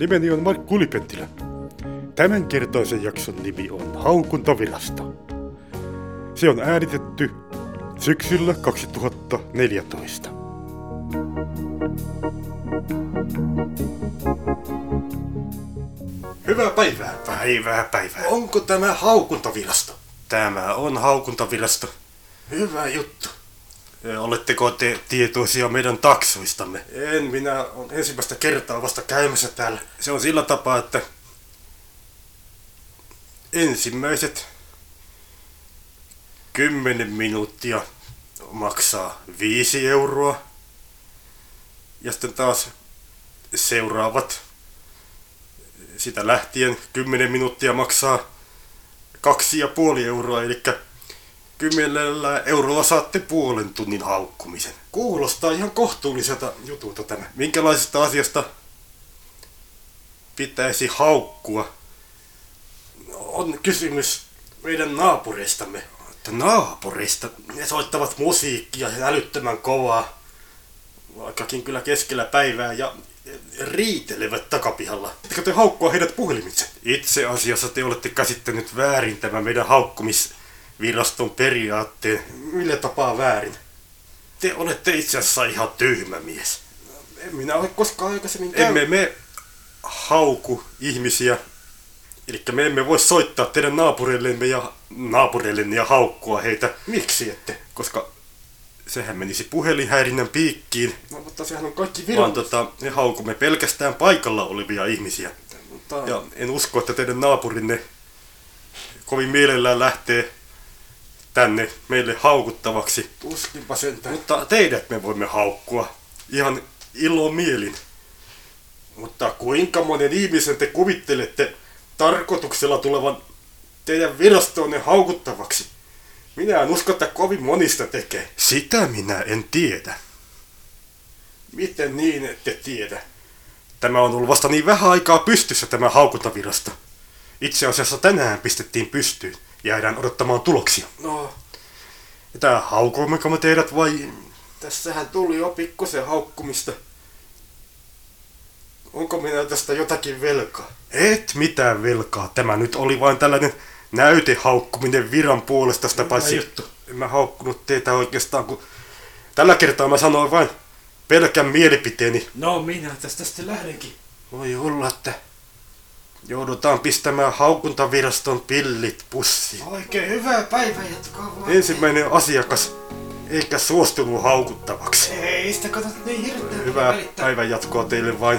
Nimeni on Markku Ulipentilä. Tämänkertaisen jakson nimi on Haukuntavirasto. Se on äänitetty syksyllä 2014. Hyvää päivää. Päivää, päivää. Onko tämä haukuntavirasto? Tämä on Haukuntavirasto. Hyvä juttu. Oletteko te tietoisia meidän taksoistamme? En, minä olen ensimmäistä kertaa vasta käymässä täällä. Se on sillä tapaa, että ensimmäiset 10 minuuttia maksaa 5 euroa. Ja sitten taas seuraavat sitä lähtien 10 minuuttia maksaa kaksi ja puoli euroa, eli kymmenellä eurolla saatte puolen tunnin haukkumisen. Kuulostaa ihan kohtuulliselta jutulta tämä. Minkälaisesta asiasta pitäisi haukkua? On kysymys meidän naapureistamme. Että naapurista. Ne soittavat musiikkia älyttömän kovaa. Vaikkakin kyllä keskellä päivää ja riitelevät takapihalla. Ettekö te haukkua heidät puhelimitse? Itse asiassa te olette käsittänyt väärin tämän meidän haukkumisviraston periaatteen. Millä tapaa väärin? Te olette itse asiassa ihan tyhmä mies. En minä ole koskaan aikaisemmin Emme me hauku ihmisiä. Eli me emme voi soittaa teidän naapureillemme ja naapureillenne ja haukkua heitä. Miksi ette? Koska sehän menisi puhelinhäirinnän piikkiin. No, mutta sehän on kaikki Vaan virallista. tota, me haukumme pelkästään paikalla olevia ihmisiä. Mutta... Ja en usko, että teidän naapurinne kovin mielellään lähtee tänne meille haukuttavaksi. Tuskinpa sentään. Mutta teidät me voimme haukkua ihan ilomielin. Mutta kuinka monen ihmisen te kuvittelette tarkoituksella tulevan teidän virastoonne haukuttavaksi? Minä en usko, että kovin monista tekee. Sitä minä en tiedä. Miten niin ette tiedä? Tämä on ollut vasta niin vähän aikaa pystyssä tämä haukuntavirasto. Itse asiassa tänään pistettiin pystyyn. Jäädään odottamaan tuloksia. No, Että haukummeko me teidät vai... tässähän tuli jo pikkusen haukkumista. Onko minä tästä jotakin velkaa? Et mitään velkaa. Tämä nyt oli vain tällainen näytehaukkuminen viran puolesta sitä paitsi... En mä haukkunut teitä oikeastaan, kun... Tällä kertaa mä sanoin vain pelkän mielipiteeni. No, minä tästä sitten lähdenkin. Voi olla, että joudutaan pistämään haukuntaviraston pillit pussiin. Oikein hyvää päivää jatkaa vaan. Ensimmäinen asiakas eikä suostunut haukuttavaksi. Ei sitä katsota niin hirveän Hyvää päivän jatkoa teille vain.